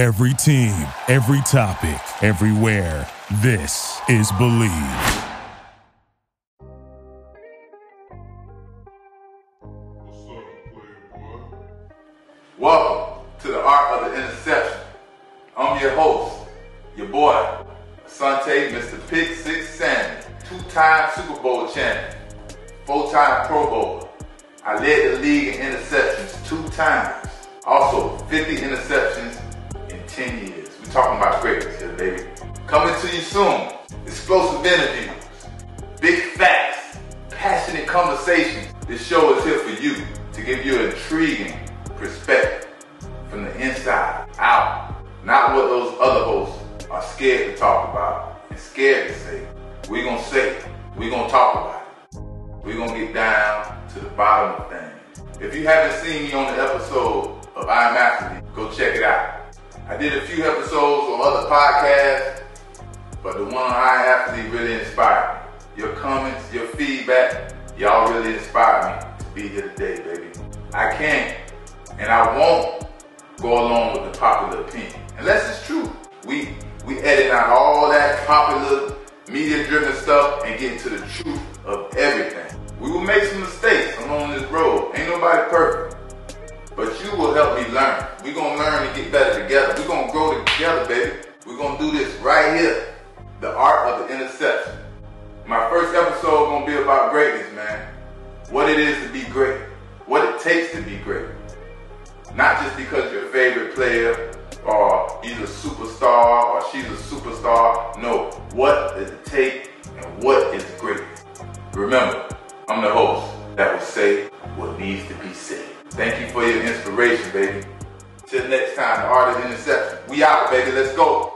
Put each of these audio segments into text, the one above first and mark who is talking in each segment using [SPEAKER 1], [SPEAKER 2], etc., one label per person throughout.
[SPEAKER 1] Every team, every topic, everywhere. This is Bleav.
[SPEAKER 2] Welcome to the Art of the Interception. I'm your host, your boy, Asante Mr. Pick Six Samuel, two-time Super Bowl champion, four-time Pro Bowler. I led the league in interceptions two times. Also, 50 interceptions in 10 years. We're talking about greatness here, baby. Coming to you soon. Explosive interviews, big facts, passionate conversations. This show is here for you to give you an intriguing perspective from the inside out. Not what those other hosts are scared to talk about and scared to say. We're gonna say it. We're gonna talk about it. We're gonna get down to the bottom of things. If you haven't seen me on the episode of I'm Athlete, go check it out. I did a few episodes on other podcasts, but the one on I Athlete really inspired. Your comments, your feedback, y'all really inspired me to be here today, baby. I can't and I won't go along with the popular opinion. Unless it's true. We we edit out all that popular media driven stuff and get to the truth of everything. We will make some mistakes along this road. Together, baby. We're gonna do this right here. The art of the interception. My first episode gonna be about greatness, man. What it is to be great. What it takes to be great. Not just because you're favorite player or he's a superstar or she's a superstar. No, what does it take and what is great? Remember, I'm the host that will say what needs to be said. Thank you for your inspiration, baby. Till next time, the art of interception. We out, baby. Let's go.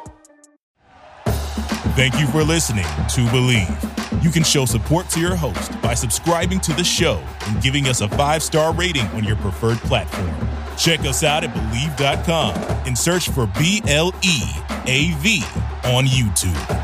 [SPEAKER 1] Thank you for listening to Bleav. You can show support to your host by subscribing to the show and giving us a five star rating on your preferred platform. Check us out at Bleav.com and search for B L E A V on YouTube.